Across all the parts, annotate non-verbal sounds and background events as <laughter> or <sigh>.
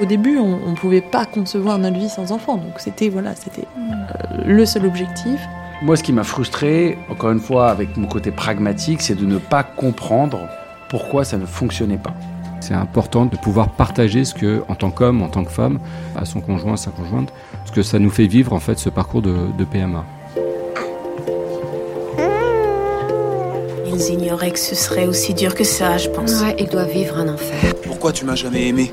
Au début, on ne pouvait pas concevoir notre vie sans enfant, donc c'était voilà, c'était euh, le seul objectif. Moi, ce qui m'a frustré, encore une fois, avec mon côté pragmatique, c'est de ne pas comprendre pourquoi ça ne fonctionnait pas. C'est important de pouvoir partager ce que, en tant qu'homme, en tant que femme, à son conjoint, à sa conjointe, ce que ça nous fait vivre en fait ce parcours de, de PMA. Ils ignoraient que ce serait aussi dur que ça, je pense. Ouais, ils doivent vivre un enfer. Pourquoi tu m'as jamais aimé?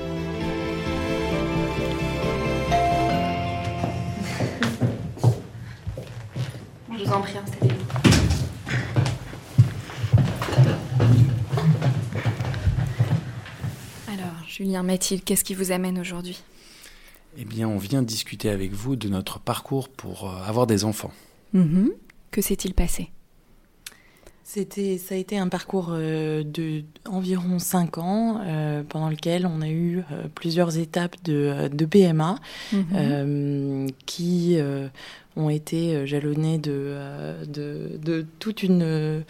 Julien, Mathilde, qu'est-ce qui vous amène aujourd'hui? Eh bien, on vient discuter avec vous de notre parcours pour euh, avoir des enfants. Mhm. Que s'est-il passé? C'était, ça a été un parcours euh, de environ 5 ans, euh, pendant lequel on a eu euh, plusieurs étapes de, de PMA Mhm. euh, qui euh, ont été euh, jalonnées de, euh, de, de toute une euh,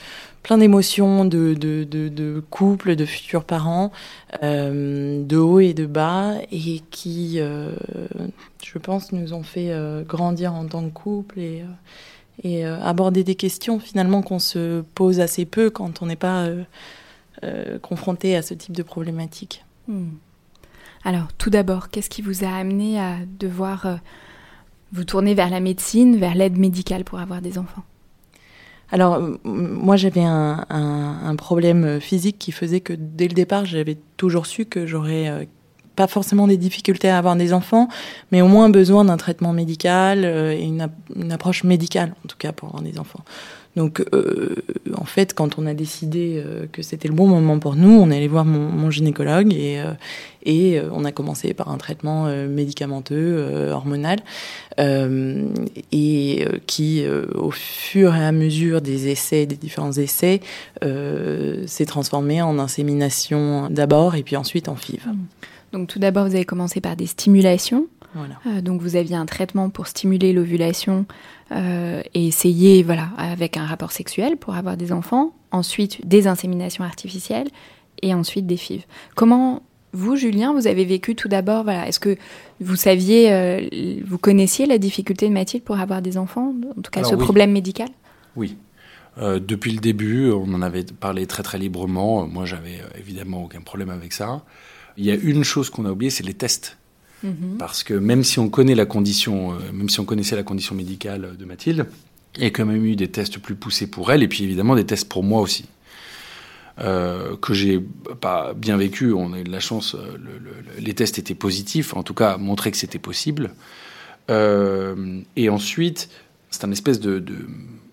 plein d'émotions, de, de, de, couples, de futurs parents, de haut et de bas, et qui, je pense, nous ont fait grandir en tant que couple et, aborder des questions finalement qu'on se pose assez peu quand on n'est pas confronté à ce type de problématique. Hmm. Alors, tout d'abord, qu'est-ce qui vous a amené à devoir vous tourner vers la médecine, vers l'aide médicale pour avoir des enfants Alors, moi, j'avais un, problème physique qui faisait que dès le départ, j'avais toujours su que j'aurais euh, pas forcément des difficultés à avoir des enfants, mais au moins besoin d'un traitement médical euh, et une approche médicale, en tout cas, pour avoir des enfants. Donc, euh, en fait, quand on a décidé euh, que c'était le bon moment pour nous, on est allé voir mon, gynécologue et, euh, et on a commencé par un traitement médicamenteux, hormonal, et qui, au fur et à mesure des essais, des différents essais, s'est transformé en insémination d'abord et puis ensuite en FIV. Donc, tout d'abord, vous avez commencé par des stimulations. Voilà. Euh, donc, vous aviez un traitement pour stimuler l'ovulation euh, et essayer, voilà, avec un rapport sexuel pour avoir des enfants. Ensuite, des inséminations artificielles et ensuite des FIV. Comment vous, Julien, vous avez vécu tout d'abord, voilà, est-ce que vous saviez, euh, vous connaissiez la difficulté de Mathilde pour avoir des enfants, en tout cas Alors, ce oui. problème médical? Oui. Euh, depuis le début, on en avait parlé très très librement. Moi, j'avais évidemment aucun problème avec ça. Il y a une chose qu'on a oubliée, c'est les tests. Mhm. Parce que même si on connaît la condition, euh, même si on connaissait la condition médicale de Mathilde, il y a quand même eu des tests plus poussés pour elle, et puis évidemment des tests pour moi aussi. Euh, que j'ai pas bien vécu, on a eu de la chance, euh, le- le- les tests étaient positifs, en tout cas montraient que c'était possible. Et ensuite, c'est un espèce de, de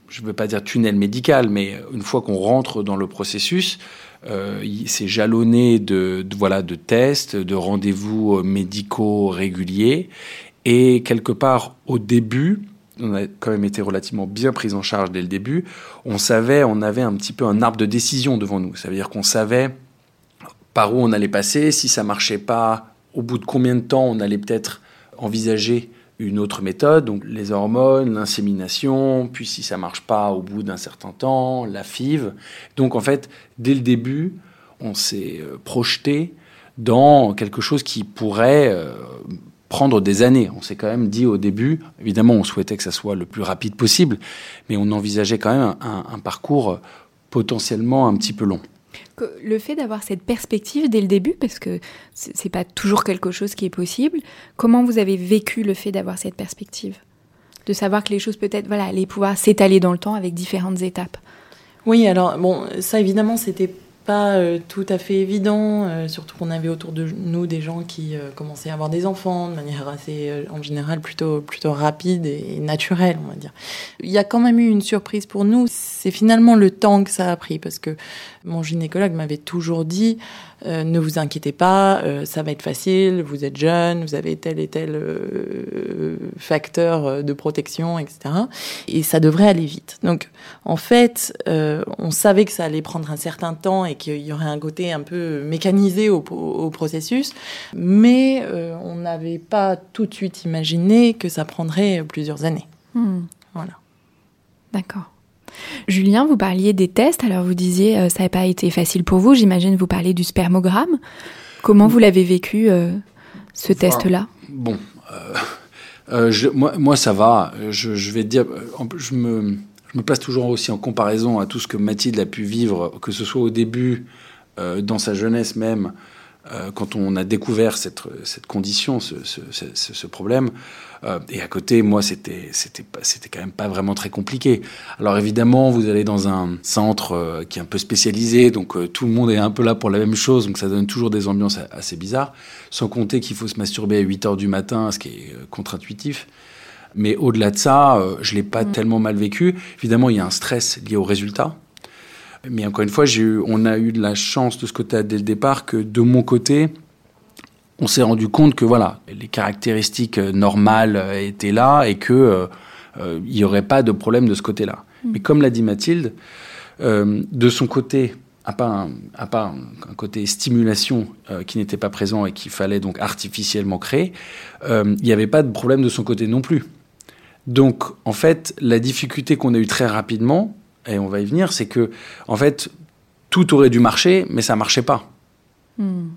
je ne veux pas dire tunnel médical, mais une fois qu'on rentre dans le processus, c'est jalonné de, de- voilà de tests, de rendez-vous euh, médicaux réguliers, et quelque part au début, on a quand même été relativement bien pris en charge dès le début. On savait, on avait un petit peu un arbre de décision devant nous. Ça veut dire qu'on savait par où on allait passer, si ça marchait pas, au bout de combien de temps on allait peut-être envisager une autre méthode, donc les hormones, l'insémination, puis si ça marche pas au bout d'un certain temps, la FIV. Donc en fait, dès le début, on s'est euh, projeté dans quelque chose qui pourrait euh, prendre des années. On s'est quand même dit au début, évidemment, on souhaitait que ça soit le plus rapide possible, mais on envisageait quand même un, un parcours potentiellement un petit peu long. Le fait d'avoir cette perspective dès le début, parce que c'est pas toujours quelque chose qui est possible, comment vous avez vécu le fait d'avoir cette perspective? De savoir que les choses peut-être voilà, allaient pouvoir s'étaler dans le temps avec différentes étapes Oui, alors bon, ça évidemment, c'était pas euh, tout à fait évident, euh, surtout qu'on avait autour de nous des gens qui euh, commençaient à avoir des enfants de manière assez, en général, plutôt, plutôt rapide et, naturelle, on va dire. Il y a quand même eu une surprise pour nous, c'est finalement le temps que ça a pris, parce que mon gynécologue m'avait toujours dit euh, ne vous inquiétez pas, euh, ça va être facile, vous êtes jeune, vous avez tel et tel euh, facteur de protection, etc. Et ça devrait aller vite. Donc, en fait, on savait que ça allait prendre un certain temps et qu'il y aurait un côté un peu mécanisé au, processus, mais on n'avait pas tout de suite imaginé que ça prendrait plusieurs années. Hmm. Voilà. D'accord. Julien, vous parliez des tests, alors vous disiez euh, ça n'a pas été facile pour vous, j'imagine vous parlez du spermogramme. Comment vous l'avez vécu, euh, ce test-là? Bon, euh, moi, ça va, je, vais te dire, je me, je me, place toujours aussi en comparaison à tout ce que Mathilde a pu vivre, que ce soit au début, dans sa jeunesse même, quand on a découvert cette, cette condition, ce, ce, ce problème. Euh, et à côté, moi, c'était quand même pas vraiment très compliqué. Alors évidemment, vous allez dans un centre euh, qui est un peu spécialisé, donc euh, tout le monde est un peu là pour la même chose, donc ça donne toujours des ambiances assez bizarres. Sans compter qu'il faut se masturber à 8 heures du matin, ce qui est contre-intuitif. Mais au-delà de ça, je l'ai pas mm. tellement mal vécu. Évidemment, il y a un stress lié au résultat. Mais encore une fois, eu, on a eu de la chance de ce côté dès le départ que de mon côté, on s'est rendu compte que voilà, les caractéristiques euh, normales euh, étaient là et que euh, il n'y aurait pas de problème de ce côté-là. Mm. Mais comme l'a dit Mathilde, de son côté, à part un, à part un, côté stimulation qui n'était pas présent et qu'il fallait donc artificiellement créer, il n'y avait pas de problème de son côté non plus. Donc, en fait, la difficulté qu'on a eue très rapidement, et on va y venir, c'est que, en fait, tout aurait dû marcher, mais ça marchait pas. Mm.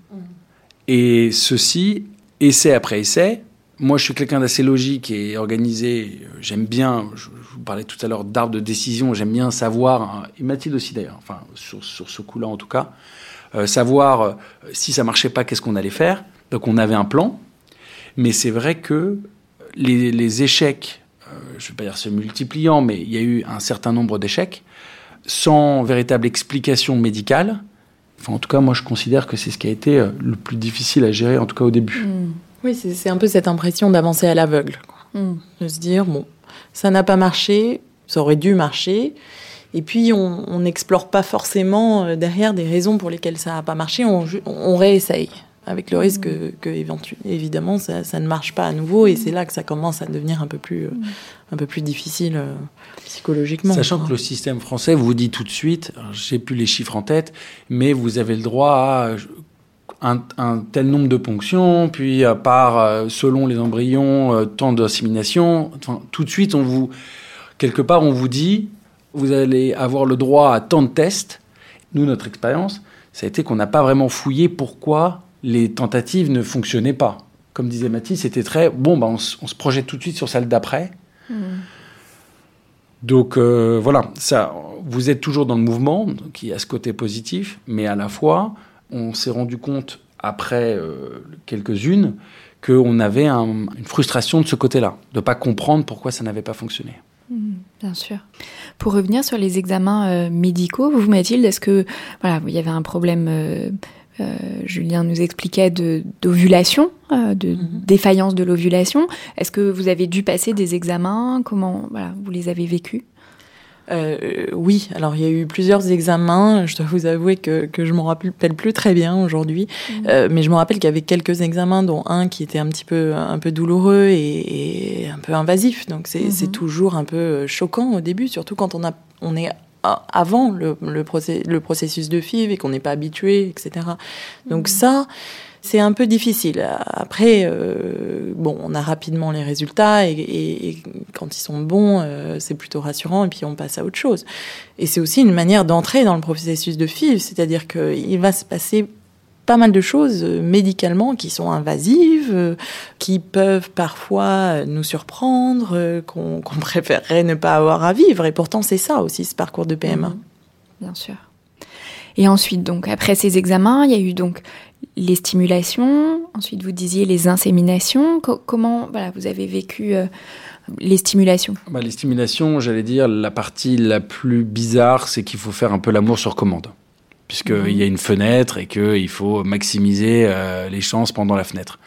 Et ceci, essai après essai, moi je suis quelqu'un d'assez logique et organisé, j'aime bien, je, vous parlais tout à l'heure d'arbre de décision, j'aime bien savoir, hein, et Mathilde aussi d'ailleurs, enfin sur, sur ce coup-là en tout cas, euh, savoir euh, si ça marchait pas, qu'est-ce qu'on allait faire. Donc on avait un plan, mais c'est vrai que les, les échecs, je ne vais pas dire se multipliant, mais il y a eu un certain nombre d'échecs, sans véritable explication médicale, en tout cas, moi, je considère que c'est ce qui a été euh, le plus difficile à gérer, en tout cas au début. Hmm. Oui, c'est un peu cette impression d'avancer à l'aveugle. Hmm. De se dire, bon, ça n'a pas marché, ça aurait dû marcher. Et puis, on n'explore pas forcément euh, derrière des raisons pour lesquelles ça n'a pas marché, on, on réessaye avec le risque que, évidemment ça, ça, ne marche pas à nouveau et c'est là que ça commence à devenir un peu plus, euh, un peu plus difficile euh, psychologiquement. Sachant que le système français vous dit tout de suite, j'ai plus les chiffres en tête, mais vous avez le droit à un, tel nombre de ponctions, puis à part euh, selon les embryons, tant d'insémination. Enfin, tout de suite, on vous quelque part on vous dit, vous allez avoir le droit à tant de tests. Nous, notre expérience, ça a été qu'on n'a pas vraiment fouillé pourquoi les tentatives ne fonctionnaient pas. Comme disait Mathis, c'était très bon, bah on, se projette tout de suite sur celle d'après. Hmm. Donc euh, voilà, ça, vous êtes toujours dans le mouvement, qui a ce côté positif, mais à la fois, on s'est rendu compte après euh, quelques-unes qu'on avait une frustration de ce côté-là, de ne pas comprendre pourquoi ça n'avait pas fonctionné. Hmm, bien sûr. Pour revenir sur les examens euh, médicaux, vous, Mathilde, est-ce que voilà, il y avait un problème euh, Julien nous expliquait d'ovulation, de, de mhm. défaillance de l'ovulation. Est-ce que vous avez dû passer des examens? Comment voilà, vous les avez vécus? Euh, oui, alors il y a eu plusieurs examens. Je dois vous avouer que, que je m'en rappelle plus très bien aujourd'hui, mhm. euh, mais je me rappelle qu'il y avait quelques examens, dont un qui était un petit peu un peu douloureux et, un peu invasif. Donc c'est mhm. toujours un peu choquant au début, surtout quand on a on est avant le, le, processus de FIV et qu'on n'est pas habitué, etc. Donc mm. ça, C'est un peu difficile. Après, euh, bon, on a rapidement les résultats et, et, et quand ils sont bons, euh, c'est plutôt rassurant et puis on passe à autre chose. Et c'est aussi une manière d'entrer dans le processus de FIV, c'est-à-dire qu'il va se passer pas mal de choses euh, médicalement qui sont invasives, euh, qui peuvent parfois nous surprendre, euh, <laughs> qu'on préférerait ne pas avoir à vivre. Et pourtant, c'est ça aussi, ce parcours de PMA. Mhm. Bien sûr. Et ensuite, donc, après ces examens, il y a eu donc les stimulations. Ensuite, vous disiez les inséminations. Co- comment, voilà, vous avez vécu euh, les stimulations? Bah, les stimulations, j'allais dire, la partie la plus bizarre, c'est qu'il faut faire un peu l'amour sur commande. Puisqu'il y a une fenêtre et qu'il faut maximiser euh, les chances pendant la fenêtre.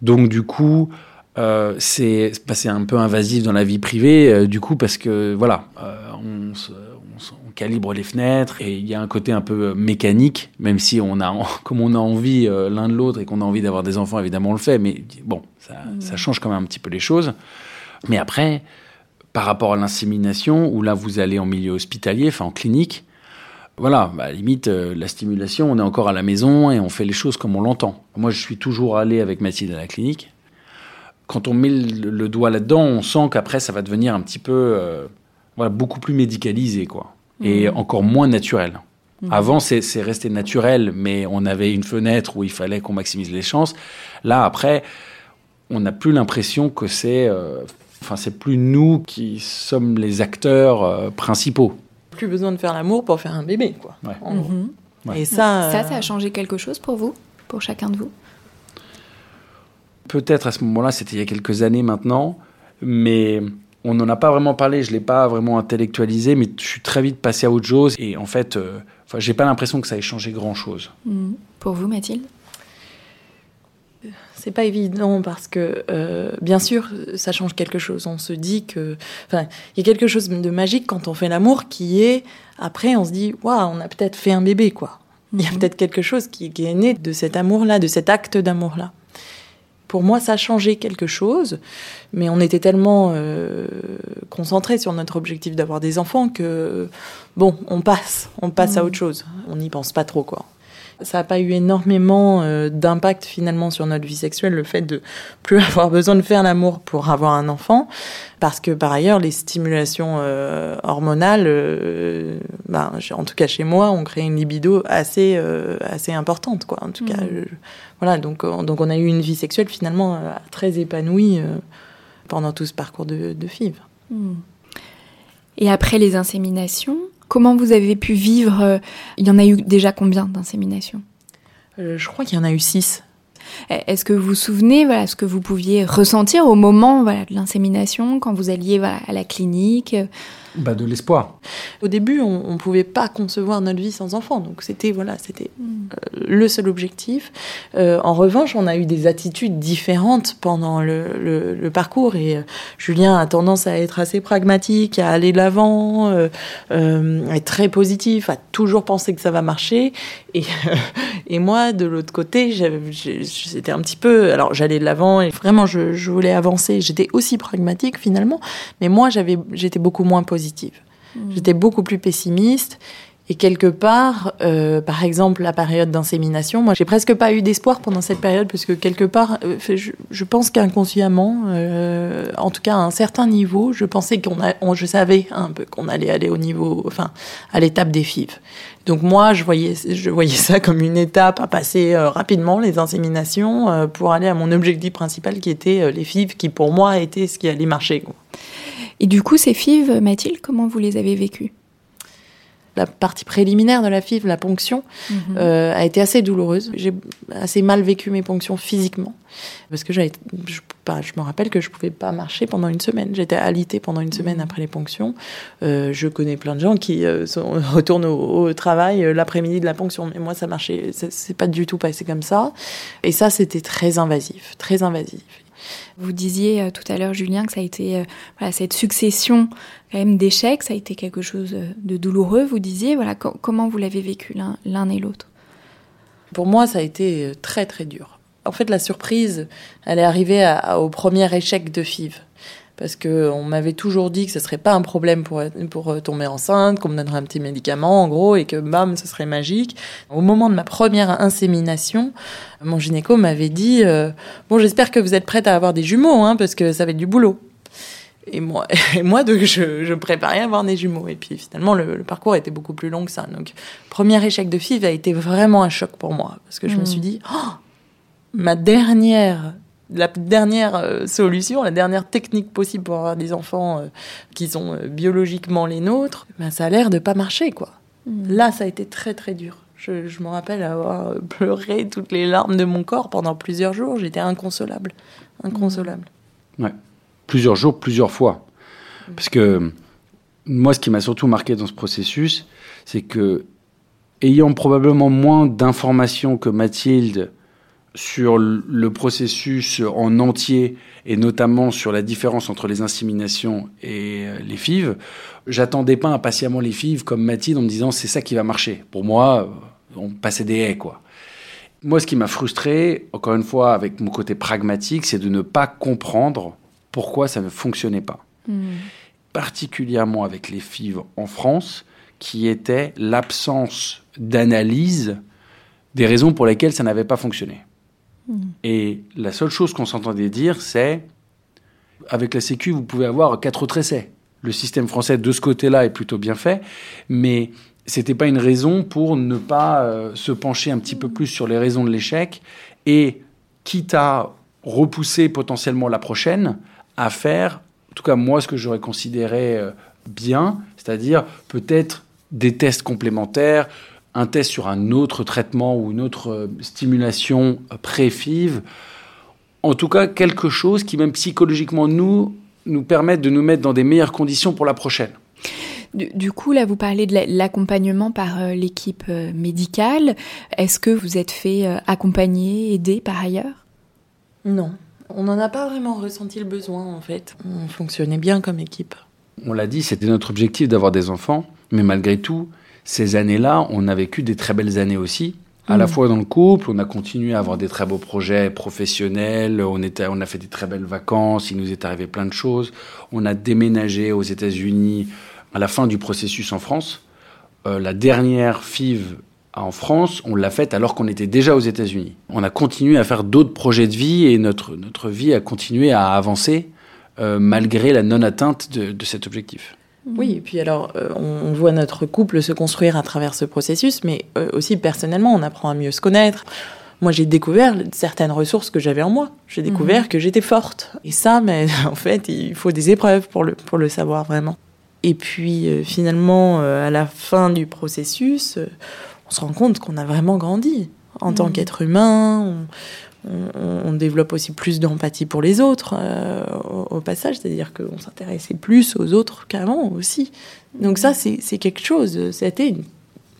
Donc, du coup, euh, c'est bah, un peu invasif dans la vie privée, euh, du coup, parce que, voilà, euh, on, se- on se- on calibre les fenêtres et il y a un côté un peu mécanique, même si on a, <laughs> comme on a envie l'un de l'autre et qu'on a envie d'avoir des enfants, évidemment, on le fait, mais bon, ça, ça change quand même un petit peu les choses. Mais après, par rapport à l'insémination, où là vous allez en milieu hospitalier, enfin en clinique, voilà, bah, à la limite, euh, la stimulation, on est encore à la maison et on fait les choses comme on l'entend. Moi, je suis toujours allé avec Mathilde à la clinique. Quand on met le, le doigt là-dedans, on sent qu'après, ça va devenir un petit peu, euh, voilà, beaucoup plus médicalisé, quoi. Et encore moins naturel. Avant, c'est resté naturel, mais on avait une fenêtre où il fallait qu'on maximise les chances. Là, après, on n'a plus l'impression que c'est, euh, enfin, c'est plus nous qui sommes les acteurs principaux. Plus besoin de faire l'amour pour faire un bébé, quoi. Ouais. En gros. Mhm. Ouais. Et ça, Ça, euh, ça a changé quelque chose pour vous Pour chacun de vous? Peut-être à ce moment-là, c'était il y a quelques années maintenant, mais on n'en a pas vraiment parlé, je ne l'ai pas vraiment intellectualisé, mais je suis très vite passé à autre chose. Et en fait, euh, j'ai pas l'impression que ça ait changé grand-chose. Mhm. Pour vous, Mathilde? C'est pas évident parce que, euh, bien sûr, ça change quelque chose. On se dit que. Enfin, il y a quelque chose de magique quand on fait l'amour qui est. Après, on se dit, waouh, on a peut-être fait un bébé, quoi. Il y a Mhm. peut-être quelque chose qui, qui est né de cet amour-là, de cet acte d'amour-là. Pour moi, ça a changé quelque chose, mais on était tellement euh, concentrés sur notre objectif d'avoir des enfants que, bon, on passe, on passe à autre chose. On n'y pense pas trop, quoi. Ça n'a pas eu énormément euh, d'impact finalement sur notre vie sexuelle, le fait de plus <laughs> avoir besoin de faire l'amour pour avoir un enfant, parce que par ailleurs, les stimulations euh, hormonales, euh, ben, en tout cas chez moi, ont créé une libido assez, assez importante, quoi. En tout cas, je- voilà, donc, donc on a eu une vie sexuelle finalement très épanouie pendant tout ce parcours de, de FIV. Mhm. Et après les inséminations, comment vous avez pu vivre euh, Il y en a eu déjà combien d'inséminations? Euh, je crois qu'il y en a eu six. Est-ce que vous vous souvenez, voilà, ce que vous pouviez ressentir au moment, voilà, de l'insémination, quand vous alliez, voilà, à la clinique? Bah, de l'espoir. Au début, on ne pouvait pas concevoir notre vie sans enfant, donc c'était voilà, c'était euh, le seul objectif. Euh, en revanche, on a eu des attitudes différentes pendant le, parcours et euh, Julien a tendance à être assez pragmatique, à aller de l'avant, à être très positif, à toujours penser que ça va marcher. Et, <laughs> moi, de l'autre côté, j'étais un petit peu, alors j'allais de l'avant et vraiment je, voulais avancer. J'étais aussi pragmatique finalement, mais moi j'étais beaucoup moins positive. J'étais beaucoup plus pessimiste. Et quelque part, euh, par exemple, la période d'insémination, moi, j'ai presque pas eu d'espoir pendant cette période parce que quelque part, euh, je, je pense qu'inconsciemment, euh, en tout cas à un certain niveau, je pensais qu'on a, on- je savais un peu qu'on allait aller au niveau, enfin, à l'étape des FIV. Donc moi, je voyais, je voyais ça comme une étape à passer euh, rapidement, les inséminations, pour aller à mon objectif principal qui était les FIV, qui pour moi était ce qui allait marcher. quoi. Et du coup, ces FIV, Mathilde, comment vous les avez vécues? La partie préliminaire de la FIV, la ponction, euh, a été assez douloureuse. J'ai assez mal vécu mes ponctions physiquement parce que j'avais, je, me rappelle que je pouvais pas marcher pendant une semaine. J'étais alitée pendant une semaine après les ponctions. Euh, je connais plein de gens qui euh, sont- <laughs> retournent au, au travail l'après-midi de la ponction, mais moi ça marchait, c'est pas du tout passé comme ça. Et ça, c'était très invasif, très invasif. Vous disiez euh, tout à l'heure, Julien, que ça a été euh, cette succession même d'échecs, ça a été quelque chose euh, de douloureux. Vous disiez, voilà, co- comment vous l'avez vécu l'un- et l'autre? Pour moi, ça a été très très dur. En fait, la surprise, elle est arrivée au premier échec de FIV. Parce que on m'avait toujours dit que ce serait pas un problème pour pour tomber enceinte, qu'on me donnerait un petit médicament en gros et que bam, ce serait magique. Au moment de ma première insémination, mon gynéco m'avait dit euh, bon, j'espère que vous êtes prête à avoir des jumeaux, hein, parce que ça va être du boulot. Et moi, <laughs> et moi donc je, je préparais à avoir des jumeaux. Et puis finalement, le, le, parcours était beaucoup plus long que ça. Donc, premier échec de FIV a été vraiment un choc pour moi, parce que je me suis dit, oh, ma dernière la dernière euh, solution, la dernière technique possible pour avoir des enfants euh, qui sont euh, biologiquement les nôtres, ben, ça a l'air de pas marcher, quoi. Mmh. Là, ça a été très très dur. Je, je, me rappelle avoir pleuré toutes les larmes de mon corps pendant plusieurs jours. J'étais inconsolable, inconsolable. Mmh. Ouais, plusieurs jours, plusieurs fois. Mmh. Parce que moi, ce qui m'a surtout marqué dans ce processus, c'est que ayant probablement moins d'informations que Mathilde sur le processus en entier et notamment sur la différence entre les inséminations et euh, les FIV, j'attendais pas impatiemment les FIV comme Mathilde en me disant c'est ça qui va marcher. Pour moi, euh, on passait des haies quoi. Moi, ce qui m'a frustré, encore une fois, avec mon côté pragmatique, c'est de ne pas comprendre pourquoi ça ne fonctionnait pas. Mmh. Particulièrement avec les FIV en France, qui était l'absence d'analyse des raisons pour lesquelles ça n'avait pas fonctionné. Et la seule chose qu'on s'entendait dire, c'est avec la Sécu, vous pouvez avoir quatre autres essais. Le système français de ce côté-là est plutôt bien fait, mais c'était pas une raison pour ne pas euh, se pencher un petit peu plus sur les raisons de l'échec et quitte à repousser potentiellement la prochaine, à faire, en tout cas moi ce que j'aurais considéré euh, bien, c'est-à-dire peut-être des tests complémentaires, un test sur un autre traitement ou une autre euh, stimulation pré-FIV. En tout cas, quelque chose qui, même psychologiquement, nous, nous permette de nous mettre dans des meilleures conditions pour la prochaine. Du, du coup, là, vous parlez de l'accompagnement par euh, l'équipe euh, médicale. Est-ce que vous êtes fait accompagner, aider par ailleurs? Non. On n'en a pas vraiment ressenti le besoin, en fait. On fonctionnait bien comme équipe. On l'a dit, c'était notre objectif d'avoir des enfants, mais malgré tout, ces années-là, on a vécu des très belles années aussi. À mmh. la fois dans le couple, on a continué à avoir des très beaux projets professionnels, on, était, on a fait des très belles vacances, il nous est arrivé plein de choses. On a déménagé aux États-Unis à la fin du processus en France. Euh, la dernière FIV en France, on l'a faite alors qu'on était déjà aux États-Unis. On a continué à faire d'autres projets de vie et notre, notre vie a continué à avancer euh, malgré la non-atteinte de, de cet objectif. Oui, et puis alors, euh, on voit notre couple se construire à travers ce processus, mais euh, aussi personnellement, on apprend à mieux se connaître. Moi, j'ai découvert certaines ressources que j'avais en moi. J'ai découvert mmh. que j'étais forte. Et ça, mais <laughs> en fait, il faut des épreuves pour le, pour le savoir vraiment. Et puis, euh, finalement, à la fin du processus, on se rend compte qu'on a vraiment grandi en mmh. tant qu'être humain. On, on, développe aussi plus d'empathie pour les autres euh, au, passage, c'est-à-dire qu'on s'intéressait plus aux autres qu'avant aussi. Donc ça, c'est quelque chose. C'était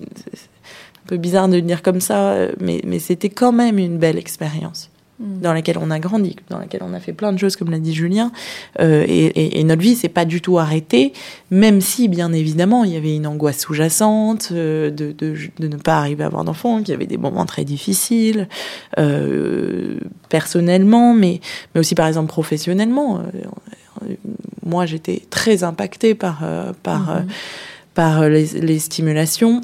un peu bizarre de le dire comme ça, mais, mais c'était quand même une belle expérience. Dans laquelle on a grandi, dans laquelle on a fait plein de choses, comme l'a dit Julien. Euh, et, et, et, notre vie s'est pas du tout arrêtée, même si, bien évidemment, il y avait une angoisse sous-jacente euh, de, de, de, ne pas arriver à avoir d'enfants, qu'il y avait des moments très difficiles, euh, personnellement, mais, mais aussi, par exemple, professionnellement. Moi, j'étais très impactée par, par, mm -hmm. par les, les stimulations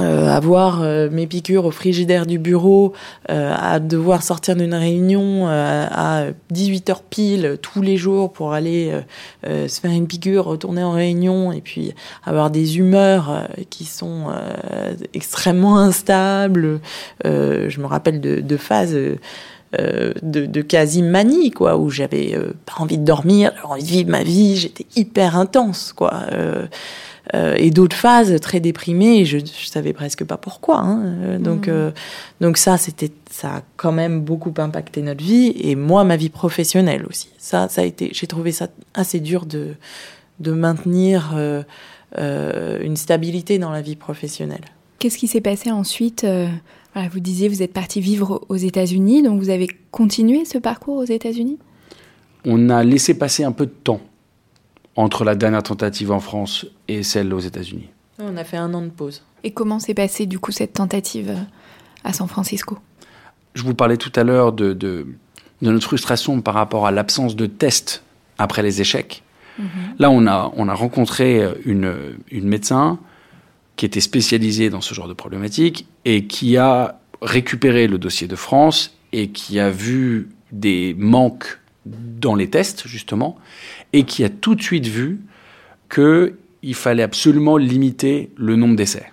euh, avoir euh, mes piqûres au frigidaire du bureau, euh, à devoir sortir d'une réunion à 18 heures pile tous les jours pour aller se faire une piqûre, retourner en réunion et puis avoir des humeurs qui sont extrêmement instables. je me rappelle de, phases de, quasi manie quoi où j'avais pas envie de dormir j'avais envie de vivre ma vie j'étais hyper intense quoi euh, et d'autres phases très déprimées je, je savais presque pas pourquoi hein. donc mmh. donc ça c'était ça a quand même beaucoup impacté notre vie et moi ma vie professionnelle aussi ça ça a été j'ai trouvé ça assez dur de de maintenir une stabilité dans la vie professionnelle qu'est-ce qui s'est passé ensuite voilà, vous disiez, vous êtes parti vivre aux États-Unis, donc vous avez continué ce parcours aux États-Unis? On a laissé passer un peu de temps entre la dernière tentative en France et celle aux États-Unis. On a fait un an de pause. Et comment s'est passée du coup cette tentative à San Francisco? Je vous parlais tout à l'heure de, de, de, notre frustration par rapport à l'absence de tests après les échecs. Là, on a, on a rencontré une, une médecin qui était spécialisée dans ce genre de problématiques et qui a récupéré le dossier de France et qui a vu des manques dans les tests, justement, et qui a tout de suite vu qu'il fallait absolument limiter le nombre d'essais.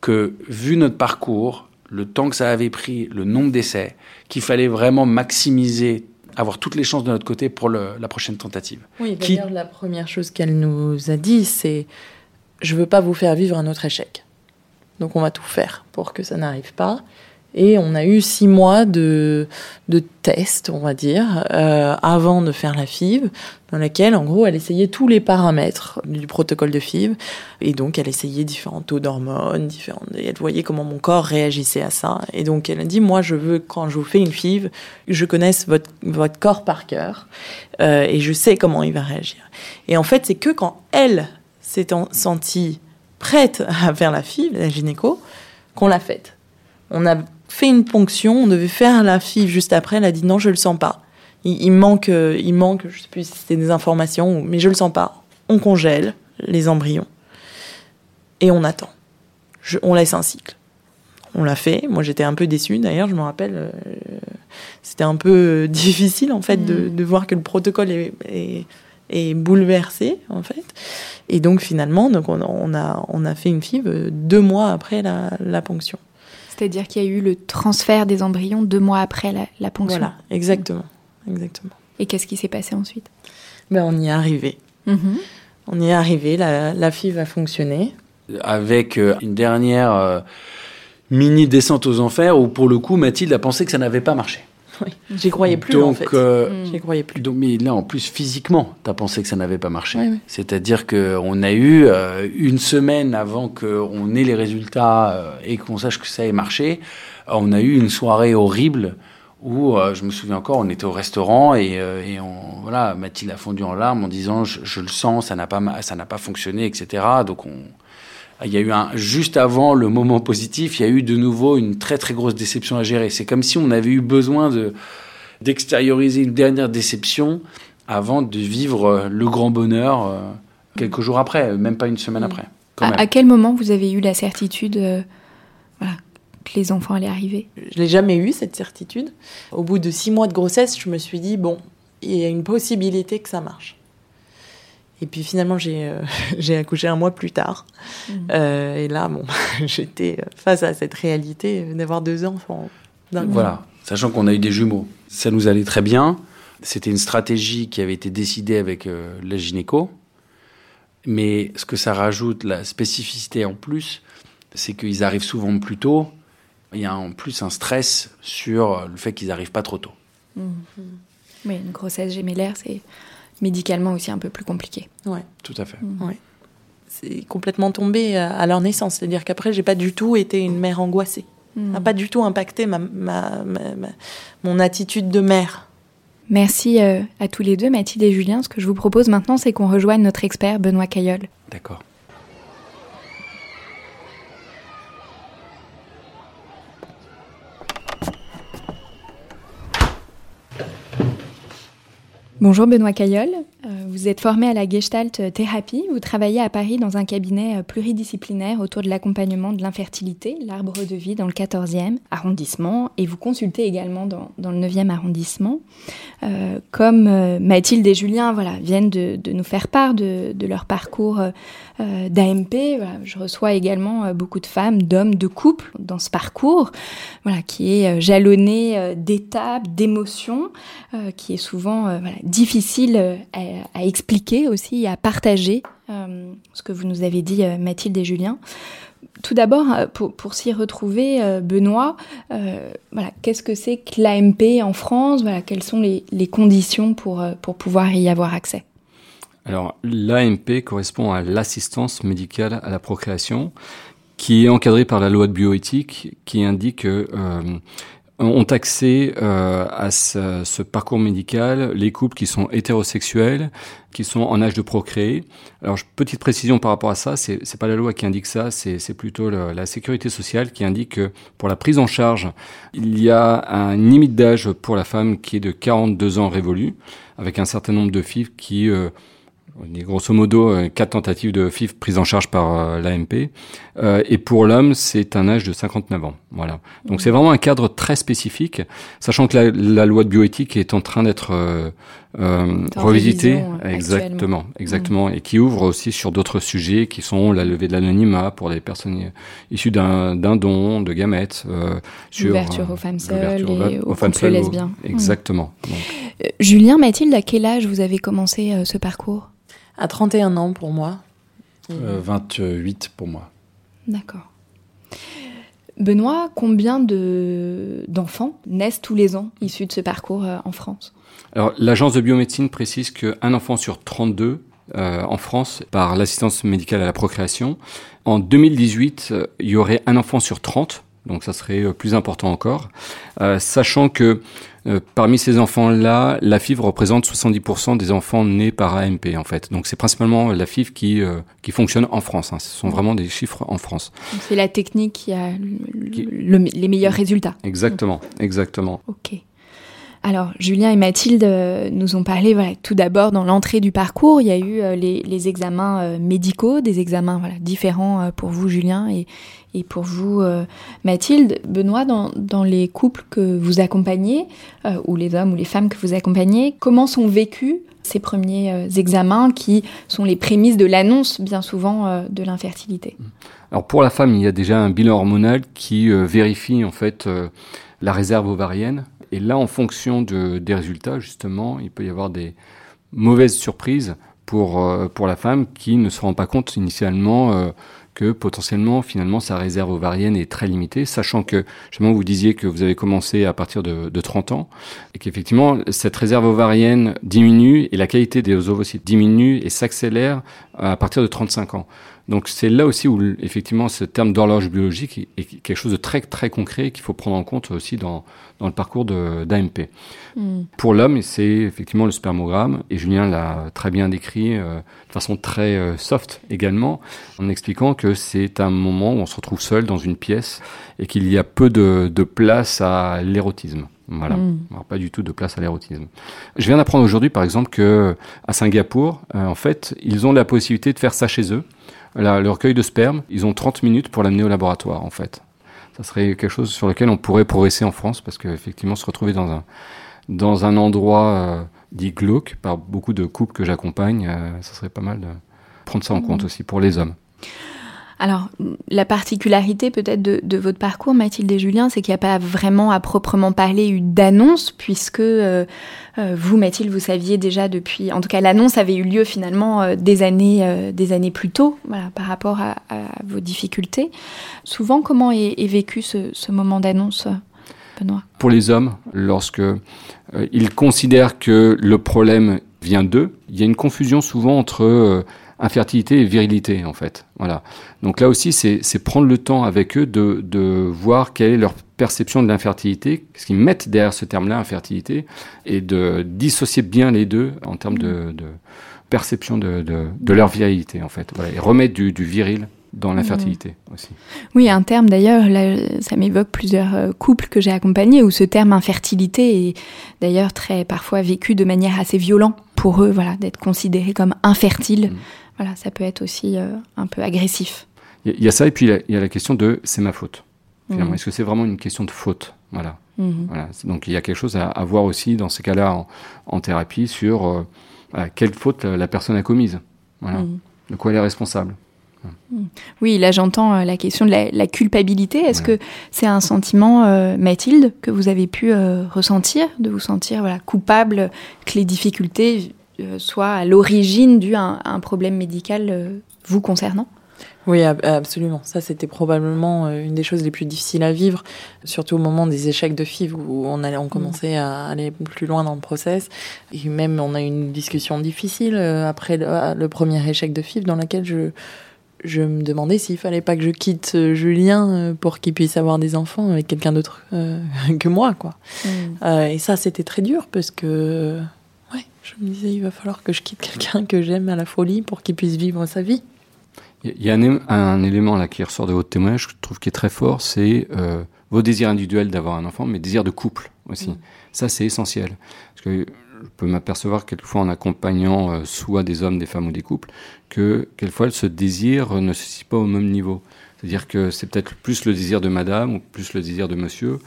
Que, vu notre parcours, le temps que ça avait pris, le nombre d'essais, qu'il fallait vraiment maximiser avoir toutes les chances de notre côté pour le, la prochaine tentative. Oui, d'ailleurs, la première chose qu'elle nous a dit, c'est je veux pas vous faire vivre un autre échec. Donc on va tout faire pour que ça n'arrive pas. Et on a eu six mois de, de tests, on va dire, euh, avant de faire la FIV, dans laquelle, en gros, elle essayait tous les paramètres du protocole de FIV. Et donc, elle essayait différents taux d'hormones, différentes, et elle voyait comment mon corps réagissait à ça. Et donc, elle a dit, moi, je veux, quand je vous fais une FIV, je connaisse votre, votre corps par cœur, euh, et je sais comment il va réagir. Et en fait, c'est que quand elle s'est sentie prête à faire la FIV, la gynéco, qu'on l'a faite. On a fait une ponction, on devait faire la FIV juste après, elle a dit non, je le sens pas. Il, manque, euh, il manque, je sais plus si c'était des informations, mais je le sens pas. On congèle les embryons et on attend. on laisse un cycle. On l'a fait. Moi, j'étais un peu déçue. D'ailleurs, je me rappelle, euh, c'était un peu <laughs> difficile en fait de, mm. voir que le protocole est, bouleversé en fait. Et donc finalement, donc on, a on a fait une FIV deux mois après la ponction. C'est-à-dire qu'il y a eu le transfert des embryons deux mois après la, ponction. Voilà, exactement. exactement. Et qu'est-ce qui s'est passé ensuite? Ben, On y est arrivé. Mhm. On y est arrivé, la, la FIV a fonctionné. Avec euh, une dernière euh, mini descente aux enfers où, pour le coup, Mathilde a pensé que ça n'avait pas marché. Oui, j'y croyais plus en fait. Euh, j'y croyais plus. Donc, mais là, en plus, physiquement, tu as pensé que ça n'avait pas marché. C'est-à-dire qu'on a eu euh, une semaine avant qu'on ait les résultats euh, et qu'on sache que ça ait marché, on a eu une soirée horrible où, je me souviens encore, on était au restaurant et, et on, voilà, Mathilde a fondu en larmes en disant je, je le sens, ça n'a pas, ça n'a pas fonctionné, etc. Donc on il y a eu un, juste avant le moment positif, il y a eu de nouveau une très très grosse déception à gérer. C'est comme si on avait eu besoin de, d'extérioriser une dernière déception avant de vivre euh, le grand bonheur euh, quelques jours après, même pas une semaine après. À, quel moment vous avez eu la certitude euh, que les enfants allaient arriver? Je l'ai jamais eu cette certitude. Au bout de six mois de grossesse, je me suis dit bon, il y a une possibilité que ça marche. Et puis finalement, j'ai euh, <laughs> accouché un mois plus tard. Mmh. Euh, et là, bon, <laughs> j'étais face à cette réalité d'avoir deux enfants. Voilà, sachant qu'on a eu des jumeaux. Ça nous allait très bien. C'était une stratégie qui avait été décidée avec euh, la gynéco. Mais ce que ça rajoute, la spécificité en plus, c'est qu'ils arrivent souvent plus tôt. Il y a en plus un stress sur le fait qu'ils n'arrivent pas trop tôt. Mmh. Oui, une grossesse gémellaire, c'est médicalement aussi un peu plus compliqué. Ouais. Tout à fait. Mm. Ouais. C'est complètement tombé à leur naissance. C'est-à-dire qu'après, j'ai pas du tout été une mère angoissée. Ça n'a pas du tout impacté ma, ma, mon attitude de mère. Merci euh, à tous les deux, Mathilde et Julien. Ce que je vous propose maintenant, c'est qu'on rejoigne notre expert Benoît Caillol. D'accord. Bonjour Benoît Caillol, euh, vous êtes formé à la Gestalt Thérapie, vous travaillez à Paris dans un cabinet euh, pluridisciplinaire autour de l'accompagnement de l'infertilité, l'arbre de vie dans le 14e arrondissement, et vous consultez également dans, le 9e arrondissement. Euh, comme Mathilde et Julien viennent de, nous faire part de, leur parcours d'AMP, je reçois également beaucoup de femmes, d'hommes, de couples dans ce parcours, voilà, qui est jalonné d'étapes, d'émotions, qui est souvent voilà, difficile euh, à, expliquer aussi, à partager, euh, ce que vous nous avez dit, euh, Mathilde et Julien. Tout d'abord, pour, s'y retrouver, Benoît, voilà, qu'est-ce que c'est que l'AMP en France? Voilà, Quelles sont les, conditions pour, pour pouvoir y avoir accès? Alors, l'AMP correspond à l'assistance médicale à la procréation, qui est encadrée par la loi de bioéthique, qui indique que ont accès euh, à ce, ce, parcours médical les couples qui sont hétérosexuels, qui sont en âge de procréer. Alors, petite précision par rapport à ça, c'est, c'est pas la loi qui indique ça, c'est, c'est plutôt la sécurité sociale qui indique que pour la prise en charge, il y a un limite d'âge pour la femme qui est de 42 ans révolu, avec un certain nombre de filles qui euh, on est grosso modo euh, quatre tentatives de FIF prises en charge par euh, l'AMP. Euh, et pour l'homme, c'est un âge de 59 ans. Voilà. Donc c'est vraiment un cadre très spécifique, sachant que la, la loi de bioéthique est en train d'être euh, euh, revisitée. Exactement, exactement, et qui ouvre aussi sur d'autres sujets qui sont la levée de l'anonymat pour les personnes issues d'un don, de gamètes, sur l'ouverture aux femmes seules et aux, aux femmes seules lesbiens. Exactement. Donc. Julien, Mathilde, à quel âge vous avez commencé ce parcours? À 31 ans pour moi. Euh, 28 pour moi. D'accord. Benoît, combien de, d'enfants naissent tous les ans issus de ce parcours euh, en France? Alors, l'agence de biomédecine précise qu'un enfant sur 32 euh, en France par l'assistance médicale à la procréation. En 2018, euh, il y aurait un enfant sur 30, donc ça serait plus important encore, euh, sachant que euh, parmi ces enfants-là, la FIV représente 70% des enfants nés par AMP en fait. Donc c'est principalement la FIV qui euh, qui fonctionne en France. Hein. Ce sont vraiment des chiffres en France. C'est la technique qui a le, le, les meilleurs résultats. Exactement, exactement. Ok. Alors, Julien et Mathilde nous ont parlé, voilà, tout d'abord dans l'entrée du parcours, il y a eu euh, les, examens euh, médicaux, des examens différents euh, pour vous, Julien, et, pour vous, Mathilde. Benoît, dans, dans, les couples que vous accompagnez, ou les hommes ou les femmes que vous accompagnez, comment sont vécus ces premiers examens qui sont les prémices de l'annonce, bien souvent, de l'infertilité? Alors, pour la femme, il y a déjà un bilan hormonal qui vérifie, en fait, la réserve ovarienne et là, en fonction de, des résultats, justement, il peut y avoir des mauvaises surprises pour, euh, pour la femme qui ne se rend pas compte initialement euh, que potentiellement, finalement, sa réserve ovarienne est très limitée, sachant que, justement, vous disiez que vous avez commencé à partir de, de 30 ans, et qu'effectivement, cette réserve ovarienne diminue, et la qualité des ovocytes diminue et s'accélère à partir de 35 ans. Donc c'est là aussi où effectivement ce terme d'horloge biologique est quelque chose de très très concret qu'il faut prendre en compte aussi dans, dans le parcours d'AMP. Mm. Pour l'homme, c'est effectivement le spermogramme, et Julien l'a très bien décrit euh, de façon très euh, soft également, en expliquant que c'est un moment où on se retrouve seul dans une pièce et qu'il y a peu de, de place à l'érotisme. Voilà, mm. Alors, pas du tout de place à l'érotisme. Je viens d'apprendre aujourd'hui, par exemple, que à Singapour, euh, en fait, ils ont la possibilité de faire ça chez eux la, le recueil de sperme, ils ont 30 minutes pour l'amener au laboratoire, en fait. Ça serait quelque chose sur lequel on pourrait progresser en France, parce qu'effectivement, se retrouver dans un, dans un endroit euh, dit glauque, par beaucoup de couples que j'accompagne, euh, ça serait pas mal de prendre ça en compte aussi pour les hommes. Alors, la particularité peut-être de, votre parcours, Mathilde et Julien, c'est qu'il n'y a pas vraiment à proprement parler eu d'annonce, puisque euh, euh, vous, Mathilde, vous saviez déjà depuis, en tout cas, l'annonce avait eu lieu finalement euh, des années, des années plus tôt, par rapport à, vos difficultés. Souvent, comment est, vécu ce, ce moment d'annonce, Benoît? Pour les hommes, lorsque ils considèrent que le problème vient d'eux, il y a une confusion souvent entre infertilité et virilité en fait. Voilà. Donc là aussi, c'est prendre le temps avec eux de, de voir quelle est leur perception de l'infertilité, ce qu'ils mettent derrière ce terme-là, infertilité, et de dissocier bien les deux en termes de, de perception de, de, leur virilité en fait. Voilà. Et remettre du, du viril dans l'infertilité mmh. aussi. Oui, un terme d'ailleurs, ça m'évoque plusieurs euh, couples que j'ai accompagnés où ce terme infertilité est d'ailleurs très parfois vécu de manière assez violente pour eux, voilà, d'être considérés comme infertiles. Mmh voilà, ça peut être aussi euh, un peu agressif. Il y, a ça, et puis il y, a la question de c'est ma faute. Finalement, mmh. est-ce que c'est vraiment une question de faute? Voilà. Mmh. voilà. Donc il y a quelque chose à, à voir aussi dans ces cas-là en, en, thérapie sur euh, voilà, quelle faute la, la, personne a commise. Voilà. Mmh. De quoi elle est responsable. Oui, là j'entends euh, la question de la, la culpabilité. Est-ce que c'est un sentiment, euh, Mathilde, que vous avez pu euh, ressentir, de vous sentir voilà, coupable, que les difficultés euh, soit à l'origine dû à un, problème médical euh, vous concernant oui, absolument. Ça, c'était probablement euh, une des choses les plus difficiles à vivre, surtout au moment des échecs de FIV où on, allait, on commençait à aller plus loin dans le process. Et même, on a eu une discussion difficile après le, le premier échec de FIV dans laquelle je, je me demandais s'il fallait pas que je quitte euh, Julien euh, pour qu'il puisse avoir des enfants avec quelqu'un d'autre euh, <laughs> que moi, quoi. Mm. Euh, et ça, c'était très dur parce que, je me disais, il va falloir que je quitte quelqu'un que j'aime à la folie pour qu'il puisse vivre sa vie. Il y a un, un, élément là qui ressort de votre témoignage que je trouve qui est très fort, c'est euh, vos désirs individuels d'avoir un enfant, mais désirs de couple aussi. Mm. Ça, c'est essentiel. Parce que je peux m'apercevoir quelquefois en accompagnant euh, soit des hommes, des femmes ou des couples, que quelquefois ce désir ne se situe pas au même niveau. C'est-à-dire que c'est peut-être plus le désir de madame ou plus le désir de monsieur,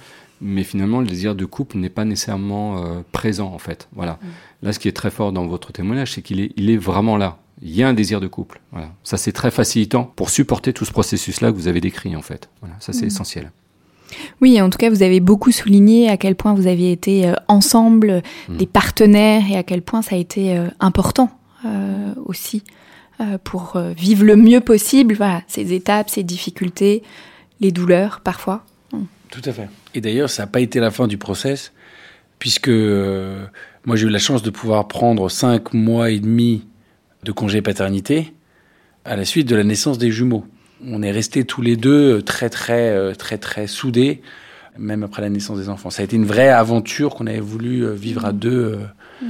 mais finalement le désir de couple n'est pas nécessairement euh, présent en fait. Voilà. Là, ce qui est très fort dans votre témoignage, c'est qu'il est, il est vraiment là. Il y a un désir de couple. Voilà. Ça, c'est très facilitant pour supporter tout ce processus-là que vous avez décrit en fait. Voilà. Ça, c'est Mhm. essentiel. Oui, en tout cas, vous avez beaucoup souligné à quel point vous aviez été euh, ensemble, Mm. des partenaires, et à quel point ça a été euh, important euh, aussi pour vivre le mieux possible voilà, ces étapes, ces difficultés, les douleurs parfois. Tout à fait. Et d'ailleurs, ça n'a pas été la fin du process, puisque euh, moi j'ai eu la chance de pouvoir prendre cinq mois et demi de congé paternité à la suite de la naissance des jumeaux. On est restés tous les deux très très euh, très très soudés, même après la naissance des enfants. Ça a été une vraie aventure qu'on avait voulu euh, vivre à deux. euh.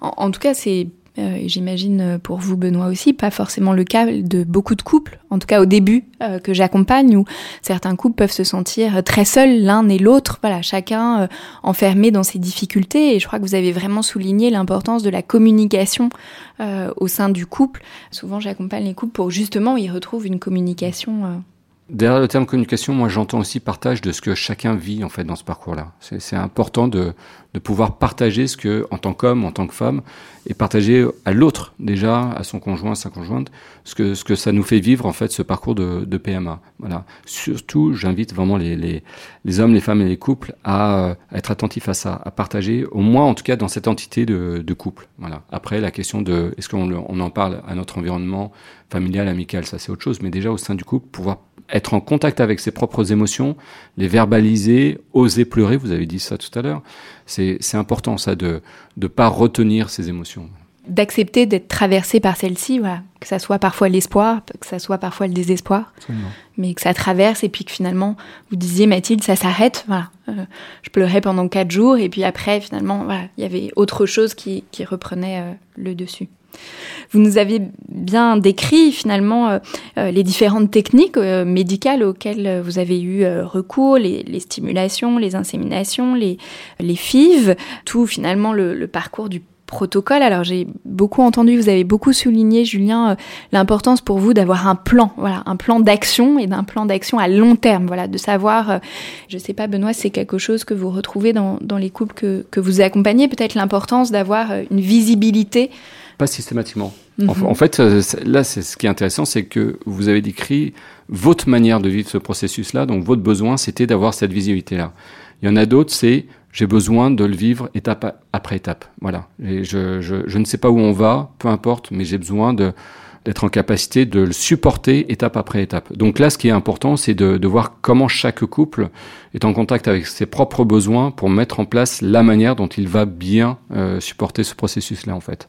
En, en tout cas, c'est, euh, j'imagine euh, pour vous, Benoît aussi, pas forcément le cas de beaucoup de couples, en tout cas au début euh, que j'accompagne, où certains couples peuvent se sentir très seuls l'un et l'autre, voilà, chacun enfermé dans ses difficultés. Et je crois que vous avez vraiment souligné l'importance de la communication au sein du couple. Souvent, j'accompagne les couples pour justement y retrouvent une communication. Euh, Derrière le terme communication, moi j'entends aussi partage de ce que chacun vit en fait dans ce parcours-là. C'est, important de, de pouvoir partager ce que, en tant qu'homme, en tant que femme, et partager à l'autre déjà, à son conjoint, à sa conjointe, ce que ce que ça nous fait vivre en fait ce parcours de, de PMA. Voilà. Surtout, j'invite vraiment les, les, les hommes, les femmes et les couples à, euh, à être attentifs à ça, à partager, au moins en tout cas dans cette entité de, de couple. Voilà. Après, la question de est-ce qu'on on en parle à notre environnement familial, amical, ça c'est autre chose, mais déjà au sein du couple, pouvoir être en contact avec ses propres émotions, les verbaliser, oser pleurer, vous avez dit ça tout à l'heure, c'est c'est important ça de ne pas retenir ses émotions. d'accepter d'être traversé par celle-ci, voilà, que ça soit parfois l'espoir, que ça soit parfois le désespoir, mais que ça traverse et puis que finalement, vous disiez Mathilde, ça s'arrête, voilà. Euh, je pleurais pendant quatre jours et puis après, finalement, voilà, il y avait autre chose qui, qui reprenait euh, le dessus. Vous nous avez bien décrit finalement euh, euh, les différentes techniques euh, médicales auxquelles vous avez eu recours, les, stimulations, les inséminations, les, les FIV, tout finalement le, parcours du protocole. Alors j'ai beaucoup entendu, vous avez beaucoup souligné, Julien, l'importance pour vous d'avoir un plan, voilà, un plan d'action et d'un plan d'action à long terme, voilà, de savoir, euh, je sais pas, Benoît, c'est quelque chose que vous retrouvez dans, dans les couples que, que vous accompagnez, peut-être l'importance d'avoir une visibilité. Pas systématiquement. Mhm. En, en fait, euh, là, c'est ce qui est intéressant, c'est que vous avez décrit votre manière de vivre ce processus-là. Donc, votre besoin, c'était d'avoir cette visibilité-là. Il y en a d'autres, c'est j'ai besoin de le vivre étape après étape. Voilà. Et je, je, je ne sais pas où on va, peu importe, mais j'ai besoin de d'être en capacité de le supporter étape après étape. Donc là, ce qui est important, c'est de, de voir comment chaque couple est en contact avec ses propres besoins pour mettre en place la manière dont il va bien euh, supporter ce processus-là, en fait.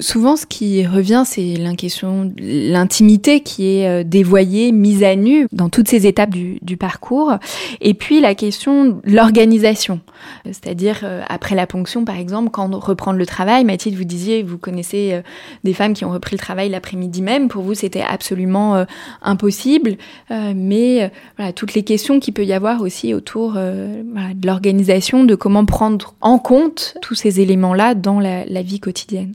Souvent, ce qui revient, c'est l'intimité qui est euh, dévoyée, mise à nu dans toutes ces étapes du, du parcours. Et puis la question de l'organisation, c'est-à-dire euh, après la ponction, par exemple, quand reprendre le travail. Mathilde, vous disiez, vous connaissez euh, des femmes qui ont repris le travail l'après-midi même. Pour vous, c'était absolument impossible. Mais voilà, toutes les questions qu'il peut y avoir aussi autour de l'organisation, de comment prendre en compte tous ces éléments-là dans la, la vie quotidienne.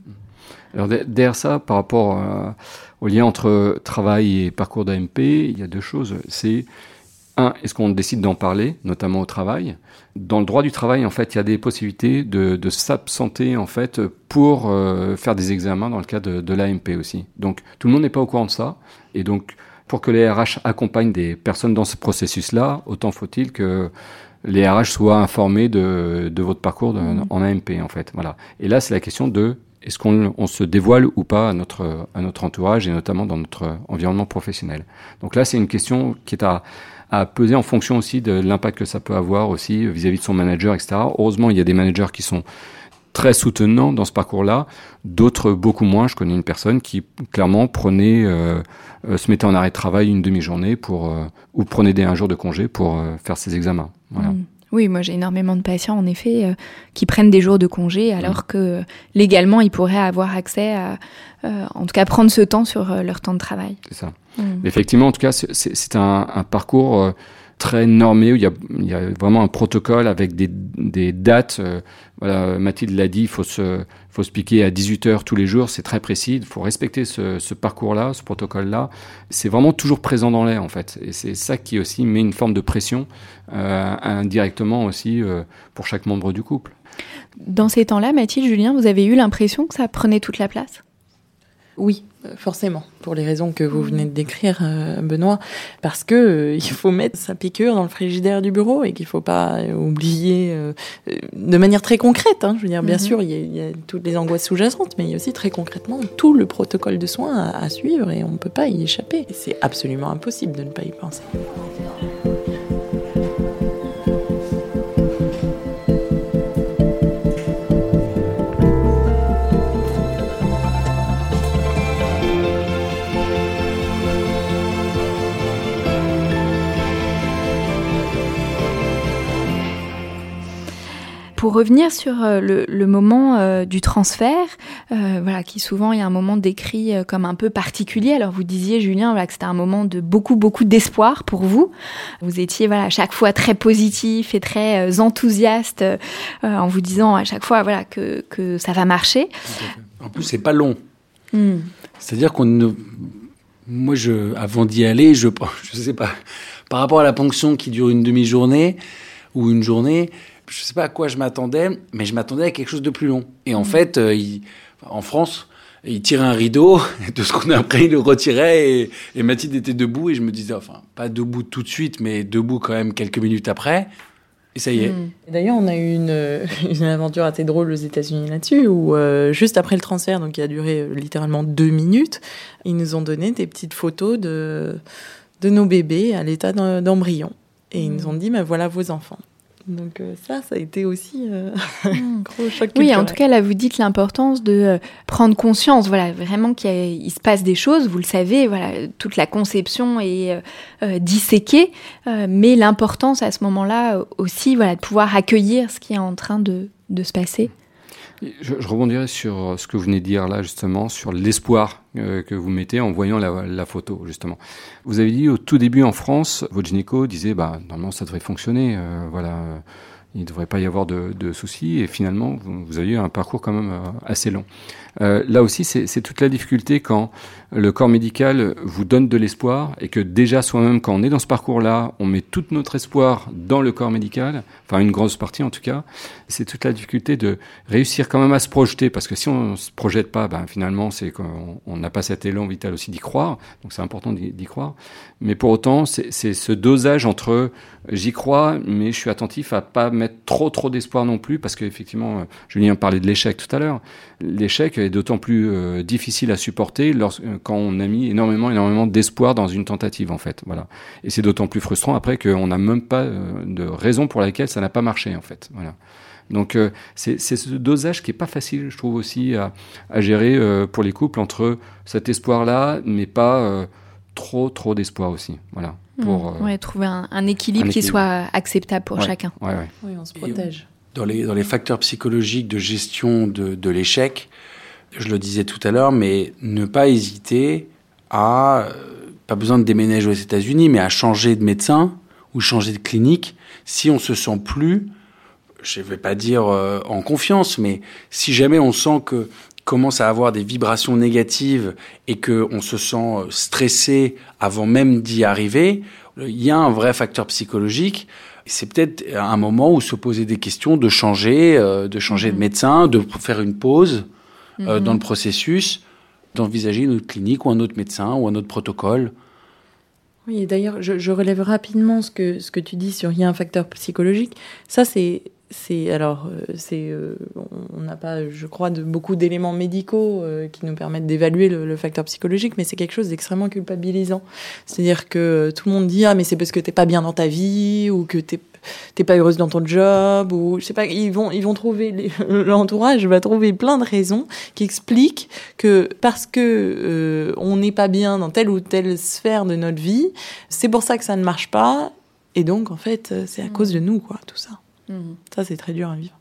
Alors de- derrière ça, par rapport au lien entre travail et parcours d'AMP, il y a deux choses. C'est un, est-ce qu'on décide d'en parler, notamment au travail? Dans le droit du travail, en fait, il y a des possibilités de, de s'absenter en fait pour euh, faire des examens dans le cas de, de l'AMP aussi. Donc tout le monde n'est pas au courant de ça, et donc pour que les RH accompagnent des personnes dans ce processus-là, autant faut-il que les RH soient informés de, de votre parcours de- en AMP en fait. Voilà. Et là, c'est la question de est-ce qu'on on se dévoile ou pas à notre, entourage et notamment dans notre environnement professionnel? Donc là, c'est une question qui est à, à peser en fonction aussi de l'impact que ça peut avoir aussi vis-à-vis de son manager, etc. Heureusement, il y a des managers qui sont très soutenants dans ce parcours-là, d'autres beaucoup moins. Je connais une personne qui clairement prenait, euh, euh, se mettait en arrêt de travail une demi-journée pour, euh, ou prenait des, un jour de congé pour faire ses examens. Voilà. Mm. Oui, moi j'ai énormément de patients en effet qui prennent des jours de congé alors mm. que légalement ils pourraient avoir accès à, en tout cas prendre ce temps sur leur temps de travail. C'est ça. Mm. Effectivement, en tout cas, c'est un, un, parcours très normé, où il y a, il y a vraiment un protocole avec des, des dates. Euh, voilà, Mathilde l'a dit, il faut se, faut se piquer à 18 heures tous les jours, c'est très précis, il faut respecter ce, ce parcours-là, ce protocole-là. C'est vraiment toujours présent dans l'air, en fait. Et c'est ça qui aussi met une forme de pression euh, indirectement aussi euh, pour chaque membre du couple. Dans ces temps-là, Mathilde, Julien, vous avez eu l'impression que ça prenait toute la place? Oui, forcément, pour les raisons que vous venez de décrire, euh, Benoît, parce que euh, il faut mettre sa piqûre dans le frigidaire du bureau et qu'il faut pas oublier euh, de manière très concrète. Hein, je veux dire, bien mhm. sûr, il y, a, toutes les angoisses sous-jacentes, mais il y a aussi très concrètement tout le protocole de soins à, à suivre et on ne peut pas y échapper. C'est absolument impossible de ne pas y penser. Pour revenir sur euh, le, moment euh, du transfert, euh, voilà, qui souvent il y a un moment décrit comme un peu particulier. Alors vous disiez, Julien, voilà, que c'était un moment de beaucoup, beaucoup d'espoir pour vous. Vous étiez voilà, à chaque fois très positif et très enthousiaste en vous disant à chaque fois voilà, que, que ça va marcher. En plus, c'est pas long. Hmm. C'est-à-dire qu'on ne... Moi, je, avant d'y aller, je, <laughs> je sais pas, par rapport à la ponction qui dure une demi-journée ou une journée, je sais pas à quoi je m'attendais, mais je m'attendais à quelque chose de plus long. Et en mm. fait, euh, en France, il tirait un rideau, <laughs> de ce qu'on a appris, il le retirait, et, et, Mathilde était debout, et je me disais, enfin, pas debout tout de suite, mais debout quand même quelques minutes après. Et ça y est. Mm. D'ailleurs, on a eu une, <laughs> une, aventure assez drôle aux États-Unis là-dessus, où euh, juste après le transfert, donc qui a duré euh, littéralement deux minutes, ils nous ont donné des petites photos de, de nos bébés à l'état d'embryon. Et ils nous mm. ont dit, mais voilà vos enfants. Donc euh, ça, ça a été aussi euh, un hmm. <laughs> gros choc. Oui, en tout cas, là, vous dites l'importance de euh, prendre conscience, voilà, vraiment qu'il se passe des choses. Vous le savez, voilà, toute la conception est disséquée, mais l'importance à ce moment-là aussi, voilà, de pouvoir accueillir ce qui est en train de, de se passer. Je, rebondirai sur euh, ce que vous venez de dire là, justement, sur l'espoir euh, que vous mettez en voyant la, photo, justement. Vous avez dit au tout début en France, votre gynéco disait, bah, normalement, ça devrait fonctionner, euh, voilà, il ne devrait pas y avoir de, soucis, et finalement, vous, vous, avez eu un parcours quand même assez long. Là aussi, c'est toute la difficulté quand le corps médical vous donne de l'espoir et que déjà soi-même, quand on est dans ce parcours-là, on met tout notre espoir dans le corps médical, enfin une grosse partie en tout cas, c'est toute la difficulté de réussir quand même à se projeter parce que si on ne se projette pas, ben, finalement, c'est qu'on n'a pas cet élan vital aussi d'y croire, donc c'est important d'y croire. Mais pour autant, c'est ce dosage entre j'y crois, mais je suis attentif à pas mettre trop trop d'espoir non plus parce qu'effectivement, Julien parlait de l'échec tout à l'heure. L'échec est d'autant plus euh, difficile à supporter lorsque quand on a mis énormément, énormément d'espoir dans une tentative, en fait. Voilà. Et c'est d'autant plus frustrant après qu'on n'a même pas euh, de raison pour laquelle ça n'a pas marché, en fait. Voilà. Donc euh, c'est ce dosage qui est pas facile, je trouve aussi à, gérer euh, pour les couples entre cet espoir-là, mais pas trop trop d'espoir aussi. Voilà. Pour trouver un, équilibre qui soit acceptable pour chacun. oui, on se protège. Dans les, dans les facteurs psychologiques de gestion de, de l'échec, je le disais tout à l'heure, mais ne pas hésiter à, euh, pas besoin de déménager aux États-Unis, mais à changer de médecin ou changer de clinique si on se sent plus, je vais pas dire euh, en confiance, mais si jamais on sent que commence à avoir des vibrations négatives et que on se sent euh, stressé avant même d'y arriver, il y a un vrai facteur psychologique. C'est peut-être un moment où se poser des questions, de changer, de changer de mmh. médecin, de faire une pause euh, dans le processus d'envisager une autre clinique ou un autre médecin ou un autre protocole. Oui, et d'ailleurs, je, relève rapidement ce que, ce que tu dis sur il y a un facteur psychologique. Ça, c'est. C'est alors euh, c'est euh, on n'a pas je crois de beaucoup d'éléments médicaux qui nous permettent d'évaluer le, le, facteur psychologique mais c'est quelque chose d'extrêmement culpabilisant c'est-à-dire que tout le monde dit ah mais c'est parce que t'es pas bien dans ta vie ou que t'es t'es pas heureuse dans ton job ou je sais pas. Ils vont ils vont trouver <laughs> l'entourage va trouver plein de raisons qui expliquent que parce que euh, on n'est pas bien dans telle ou telle sphère de notre vie, c'est pour ça que ça ne marche pas. Et donc en fait, c'est à cause de nous quoi, tout ça. Ça c'est très dur à vivre.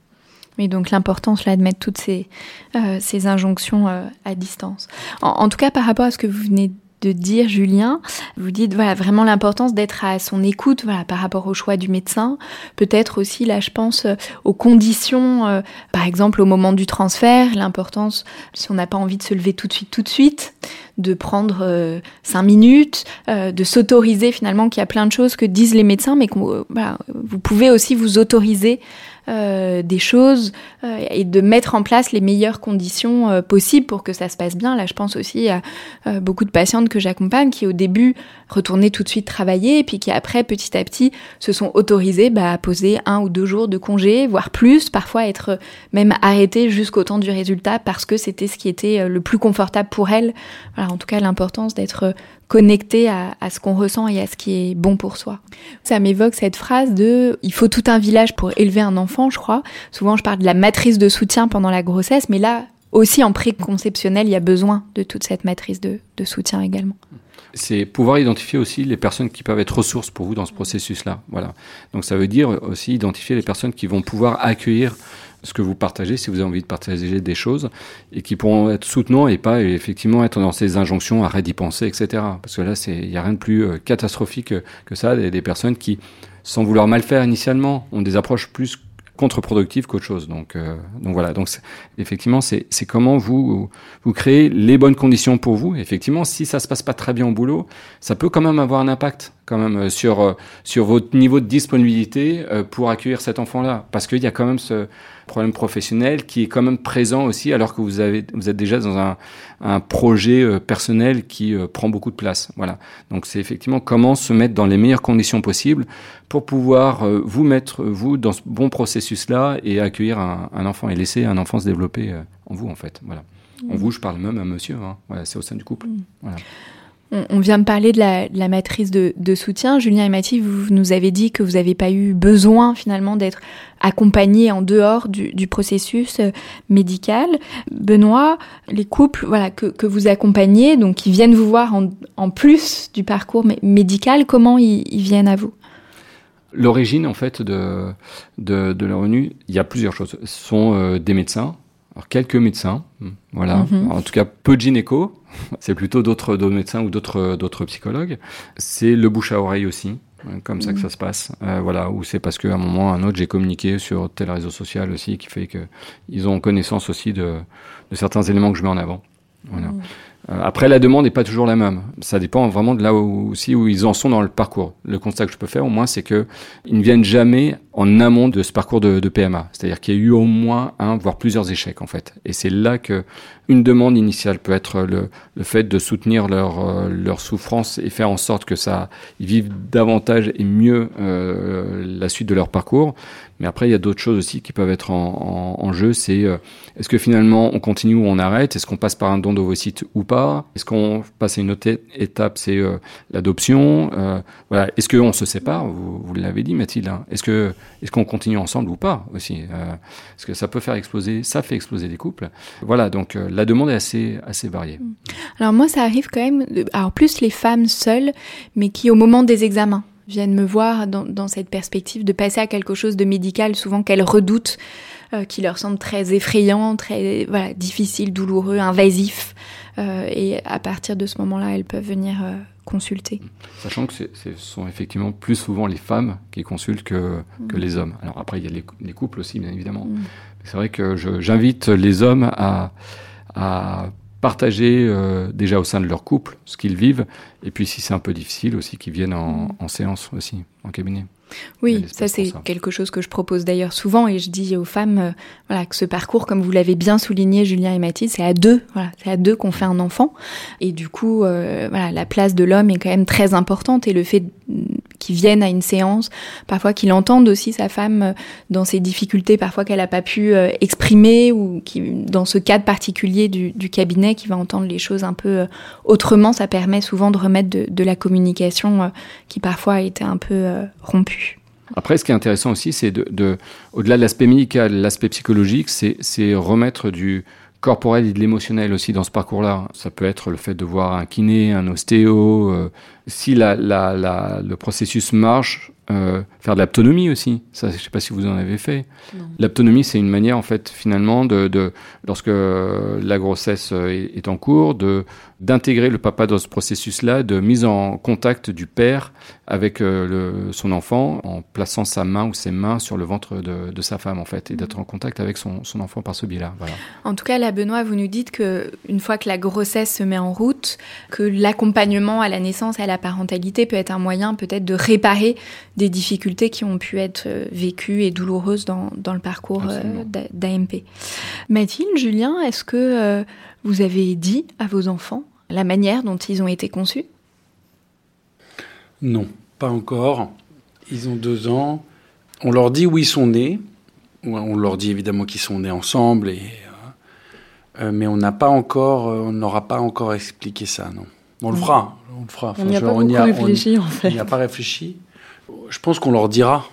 Oui, donc l'importance là de mettre toutes ces, euh, ces injonctions euh, à distance. En, en, tout cas, par rapport à ce que vous venez de dire, Julien, vous dites voilà vraiment l'importance d'être à son écoute, voilà par rapport au choix du médecin. Peut-être aussi là, je pense euh, aux conditions, euh, par exemple au moment du transfert, l'importance si on n'a pas envie de se lever tout de suite, tout de suite, de prendre euh, cinq minutes, de s'autoriser finalement qu'il y a plein de choses que disent les médecins, mais que voilà, vous pouvez aussi vous autoriser euh, des choses euh, et de mettre en place les meilleures conditions euh, possibles pour que ça se passe bien. Là, je pense aussi à euh, beaucoup de patientes que j'accompagne qui au début retournaient tout de suite travailler et puis qui après, petit à petit, se sont autorisées bah, à poser un ou deux jours de congé, voire plus, parfois être même arrêtées jusqu'au temps du résultat parce que c'était ce qui était le plus confortable pour elles. Voilà, en tout cas, l'importance d'être connecté à, ce qu'on ressent et à ce qui est bon pour soi. Ça m'évoque cette phrase de il faut tout un village pour élever un enfant, je crois. Souvent, je parle de la matrice de soutien pendant la grossesse, mais là aussi en préconceptionnel, il y a besoin de toute cette matrice de soutien également. C'est pouvoir identifier aussi les personnes qui peuvent être ressources pour vous dans ce processus-là. Voilà. Donc ça veut dire aussi identifier les personnes qui vont pouvoir accueillir ce que vous partagez, si vous avez envie de partager des choses, et qui pourront être soutenants et pas effectivement être dans ces injonctions, arrête d'y penser, etc. Parce que là, il n'y a rien de plus euh, catastrophique que, que ça, des, des personnes qui, sans vouloir mal faire initialement, ont des approches plus contre-productive qu'autre chose. Donc, euh, donc voilà. Donc effectivement, c'est comment vous vous créez les bonnes conditions pour vous. Effectivement, si ça se passe pas très bien au boulot, ça peut quand même avoir un impact quand même euh, sur euh, sur votre niveau de disponibilité pour accueillir cet enfant-là, parce qu'il y a quand même ce problème professionnel qui est quand même présent aussi, alors que vous avez vous êtes déjà dans un un projet personnel qui prend beaucoup de place. Voilà. Donc c'est effectivement comment se mettre dans les meilleures conditions possibles pour pouvoir vous mettre vous dans ce bon processus-là et accueillir un, un, enfant et laisser un enfant se développer en vous en fait. Voilà. Mmh. En vous, je parle même à monsieur. Hein. Voilà, c'est au sein du couple. Mmh. Voilà. On vient de parler de la, matrice de, soutien. Julien et Mathilde, vous nous avez dit que vous n'avez pas eu besoin finalement d'être accompagné en dehors du, processus médical. Benoît, les couples voilà, que, vous accompagnez, donc qui viennent vous voir en, plus du parcours médical, comment ils, ils viennent à vous? L'origine en fait de, de, de la il y a plusieurs choses. Ce sont euh, des médecins, alors quelques médecins, voilà. Mm -hmm. En tout cas, peu de gynéco. <laughs> C'est plutôt d'autres médecins ou d'autres psychologues. C'est le bouche à oreille aussi, comme ça -hmm. que ça se passe. Euh, voilà. Ou c'est parce qu'à un moment ou à un autre, j'ai communiqué sur tel réseau social aussi, qui fait que ils ont connaissance aussi de, de certains éléments que je mets en avant. Voilà. -hmm. Après, la demande n'est pas toujours la même. Ça dépend vraiment de là où, aussi où ils en sont dans le parcours. Le constat que je peux faire, au moins, c'est que ils ne viennent jamais en amont de ce parcours de, PMA. C'est-à-dire qu'il y a eu au moins un, voire plusieurs échecs, en fait. Et c'est là que une demande initiale peut être le, fait de soutenir leur, euh, souffrance et faire en sorte que ça, ils vivent davantage et mieux euh, la suite de leur parcours. Mais après, il y a d'autres choses aussi qui peuvent être en, jeu. C'est euh, est-ce que finalement on continue ou on arrête? Est-ce qu'on passe par un don d'ovocytes ou pas? Est-ce qu'on passe à une autre étape? C'est euh, l'adoption. Euh, voilà. Est-ce qu'on se sépare? Vous, l'avez dit, Mathilde. Hein est-ce que est-ce qu'on continue ensemble ou pas aussi Parce que ça peut faire exploser, ça fait exploser des couples. Voilà. Donc la demande est assez assez variée. Alors moi, ça arrive quand même. Alors plus les femmes seules, mais qui au moment des examens viennent me voir dans, dans, cette perspective de passer à quelque chose de médical, souvent qu'elles redoutent, euh, qui leur semble très effrayant, très voilà, difficile, douloureux, invasif. Euh, et à partir de ce moment-là, elles peuvent venir euh, consulter. Sachant que ce sont effectivement plus souvent les femmes qui consultent que, mmh. que les hommes. Alors après, il y a les, les couples aussi, bien évidemment. Mmh. C'est vrai que j'invite les hommes à, à partager euh, déjà au sein de leur couple ce qu'ils vivent, et puis si c'est un peu difficile aussi, qu'ils viennent en, en, séance aussi, en cabinet. Oui, ça c'est quelque chose que je propose d'ailleurs souvent et je dis aux femmes euh, voilà que ce parcours comme vous l'avez bien souligné Julien et Mathilde, c'est à deux, voilà, c'est à deux qu'on fait un enfant. Et du coup euh, voilà, la place de l'homme est quand même très importante et le fait qu'ils viennent à une séance, parfois qu'il entende aussi sa femme euh, dans ses difficultés parfois qu'elle n'a pas pu euh, exprimer ou qui dans ce cadre particulier du, cabinet qui va entendre les choses un peu euh, autrement, ça permet souvent de remettre de, la communication qui parfois a été un peu rompue. Après, ce qui est intéressant aussi, c'est de au-delà de l'aspect médical, l'aspect psychologique, c'est remettre du corporel et de l'émotionnel aussi dans ce parcours-là. Ça peut être le fait de voir un kiné, un ostéo. Euh, si la, la, la, le processus marche, euh, faire de l'autonomie aussi. Ça, je sais pas si vous en avez fait. L'autonomie, c'est une manière, en fait, finalement, de, de lorsque la grossesse est, est en cours, de d'intégrer le papa dans ce processus-là, de mise en contact du père avec euh, le, son enfant, en plaçant sa main ou ses mains sur le ventre de, de sa femme, en fait, et d'être en contact avec son, son enfant par ce biais-là. Voilà. En tout cas, là, Benoît, vous nous dites que une fois que la grossesse se met en route, que l'accompagnement à la naissance et à la parentalité peut être un moyen, peut-être, de réparer des difficultés qui ont pu être euh, vécues et douloureuses dans, dans le parcours euh, d'AMP. Mathilde, Julien, est-ce que euh, vous avez dit à vos enfants la manière dont ils ont été conçus? Non, pas encore. Ils ont deux ans. On leur dit où ils sont nés. On leur dit évidemment qu'ils sont nés ensemble, et, euh, mais on n'a pas encore, on n'aura pas encore expliqué ça, non. On le fera, on le fera. Enfin, on n'y a pas beaucoup réfléchi, on, en fait. On n'y a pas réfléchi. Je pense qu'on leur dira,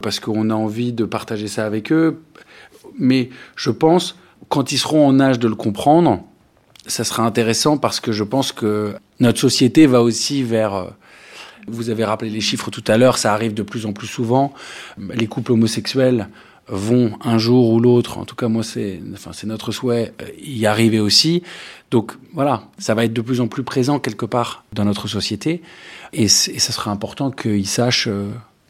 parce qu'on a envie de partager ça avec eux. Mais je pense, quand ils seront en âge de le comprendre, ça sera intéressant parce que je pense que notre société va aussi vers... Vous avez rappelé les chiffres tout à l'heure, ça arrive de plus en plus souvent. Les couples homosexuels vont un jour ou l'autre, en tout cas moi c'est enfin, c'est notre souhait, y arriver aussi. Donc voilà, ça va être de plus en plus présent quelque part dans notre société. Et, et ça sera important qu'ils sachent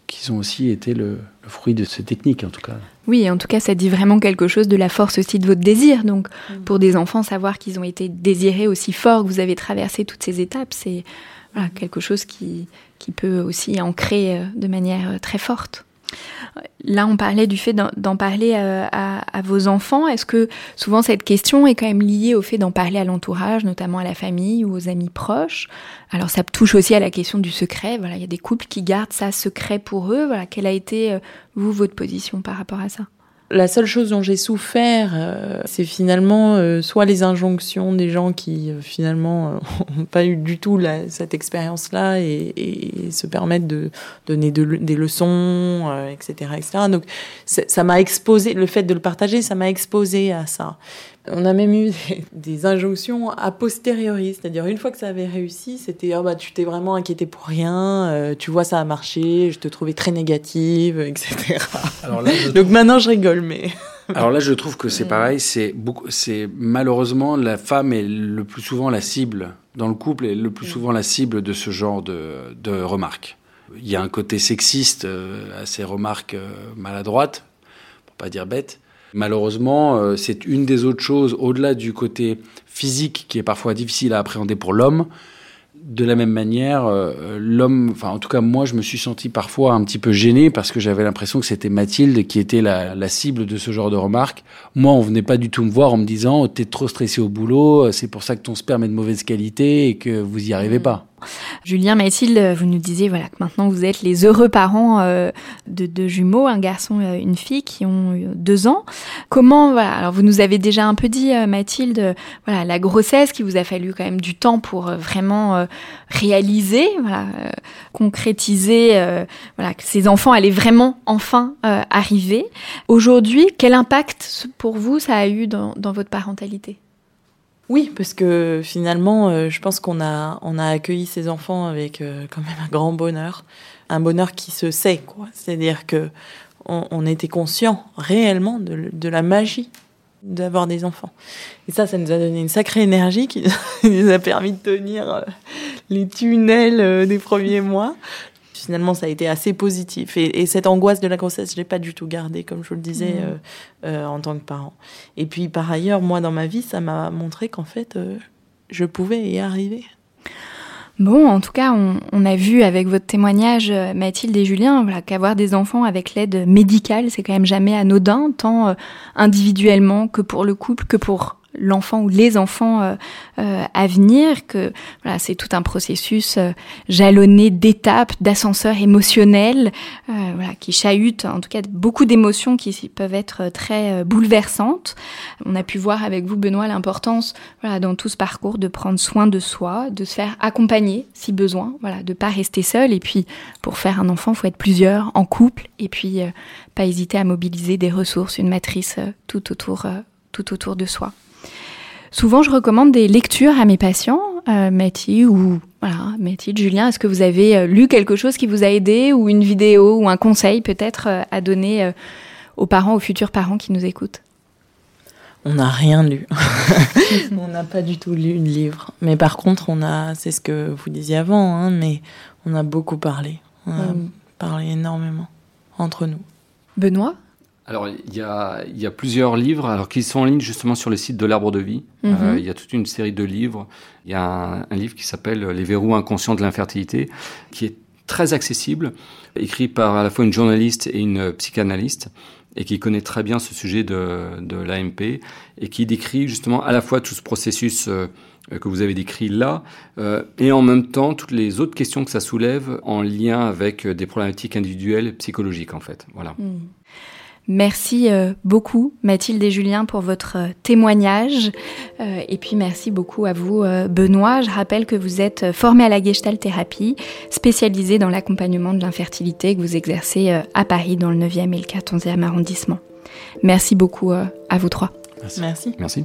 qu'ils ont aussi été le, le, fruit de ces techniques, en tout cas. Oui, en tout cas, ça dit vraiment quelque chose de la force aussi de votre désir. Donc, mmh. pour des enfants, savoir qu'ils ont été désirés aussi fort, que vous avez traversé toutes ces étapes, c'est voilà, quelque chose qui, qui peut aussi ancrer de manière très forte. Là, on parlait du fait d'en parler à, à, à, vos enfants. Est-ce que souvent cette question est quand même liée au fait d'en parler à l'entourage, notamment à la famille ou aux amis proches? Alors, ça touche aussi à la question du secret. Voilà, il y a des couples qui gardent ça secret pour eux. Voilà, quelle a été vous votre position par rapport à ça? La seule chose dont j'ai souffert, euh, c'est finalement euh, soit les injonctions des gens qui euh, finalement <laughs> n'ont pas eu du tout la, cette expérience-là et, et, se permettent de donner de, des leçons, etc., etc. Donc ça m'a exposé, le fait de le partager, ça m'a exposé à ça. On a même eu <laughs> des, des injonctions a posteriori, c'est-à-dire une fois que ça avait réussi, c'était oh bah tu t'es vraiment inquiété pour rien, euh, tu vois ça a marché, je te trouvais très négative, etc. Alors là, je... <laughs> Donc maintenant je rigole, mais. <laughs> Alors là, je trouve que c'est pareil. C'est beaucoup. C'est malheureusement la femme est le plus souvent la cible dans le couple est le plus souvent la cible de ce genre de, de remarques. Il y a un côté sexiste euh, à ces remarques euh, maladroites, pour pas dire bêtes. Malheureusement, euh, c'est une des autres choses, au-delà du côté physique qui est parfois difficile à appréhender pour l'homme. De la même manière, euh, l'homme, enfin en tout cas moi, je me suis senti parfois un petit peu gêné parce que j'avais l'impression que c'était Mathilde qui était la, la, cible de ce genre de remarques. Moi, on venait pas du tout me voir en me disant oh, t'es trop stressé au boulot, c'est pour ça que ton sperme est de mauvaise qualité et que vous y arrivez pas. Julien, Mathilde, vous nous disiez voilà, que maintenant vous êtes les heureux parents euh, de deux jumeaux, un garçon et une fille qui ont deux ans. Comment, voilà, alors vous nous avez déjà un peu dit, euh, Mathilde, voilà, la grossesse qui vous a fallu quand même du temps pour euh, vraiment euh, réaliser, voilà, euh, concrétiser, voilà, que ces enfants allaient vraiment enfin arriver. Aujourd'hui, quel impact pour vous ça a eu dans, dans votre parentalité? Oui, parce que finalement, euh, je pense qu'on a, on a accueilli ces enfants avec euh, quand même un grand bonheur, un bonheur qui se sait, quoi. C'est-à-dire que on, on, était conscient réellement de, de la magie d'avoir des enfants. Et ça, ça nous a donné une sacrée énergie qui <laughs> nous a permis de tenir euh, les tunnels des premiers mois finalement, ça a été assez positif. Et, et cette angoisse de la grossesse, je l'ai pas du tout gardée, comme je vous le disais, mmh. euh, euh, en tant que parent. Et puis, par ailleurs, moi, dans ma vie, ça m'a montré qu'en fait, euh, je pouvais y arriver. Bon, en tout cas, on, on, a vu avec votre témoignage, Mathilde et Julien, voilà, qu'avoir des enfants avec l'aide médicale, c'est quand même jamais anodin, tant individuellement que pour le couple, que pour l'enfant ou les enfants euh, euh, à venir, que voilà, c'est tout un processus euh, jalonné d'étapes, d'ascenseurs émotionnels, voilà, qui chahutent en tout cas beaucoup d'émotions qui peuvent être très bouleversantes. On a pu voir avec vous, Benoît, l'importance voilà, dans tout ce parcours de prendre soin de soi, de se faire accompagner si besoin, voilà, de pas rester seul. Et puis, pour faire un enfant, faut être plusieurs, en couple, et puis pas hésiter à mobiliser des ressources, une matrice tout autour, tout autour de soi. Souvent, je recommande des lectures à mes patients, euh, Mathilde ou voilà, Mathilde, Julien. Est-ce que vous avez euh, lu quelque chose qui vous a aidé ou une vidéo ou un conseil peut-être euh, à donner euh, aux parents, aux futurs parents qui nous écoutent? On n'a rien lu. <laughs> <laughs> on n'a pas du tout lu de livre. Mais par contre, on a, c'est ce que vous disiez avant, hein, mais on a beaucoup parlé. On a Mm. parlé énormément entre nous. Benoît? Alors, il y a, il y a plusieurs livres alors, qui sont en ligne justement sur le site de l'Arbre de Vie. Mhm. Euh, il y a toute une série de livres. Il y a un, un livre qui s'appelle Les verrous inconscients de l'infertilité, qui est très accessible, écrit par à la fois une journaliste et une psychanalyste, et qui connaît très bien ce sujet de, de l'AMP, et qui décrit justement à la fois tout ce processus euh, que vous avez décrit là, euh, et en même temps toutes les autres questions que ça soulève en lien avec des problématiques individuelles psychologiques en fait. Voilà. Mm. Merci euh, beaucoup Mathilde et Julien pour votre euh, témoignage Euh, et puis merci beaucoup à vous Benoît. Je rappelle que vous êtes formé à la Gestalt thérapie, spécialisé dans l'accompagnement de l'infertilité que vous exercez à Paris dans le 9e et le 14e arrondissement. Merci beaucoup à vous trois. Merci. Merci.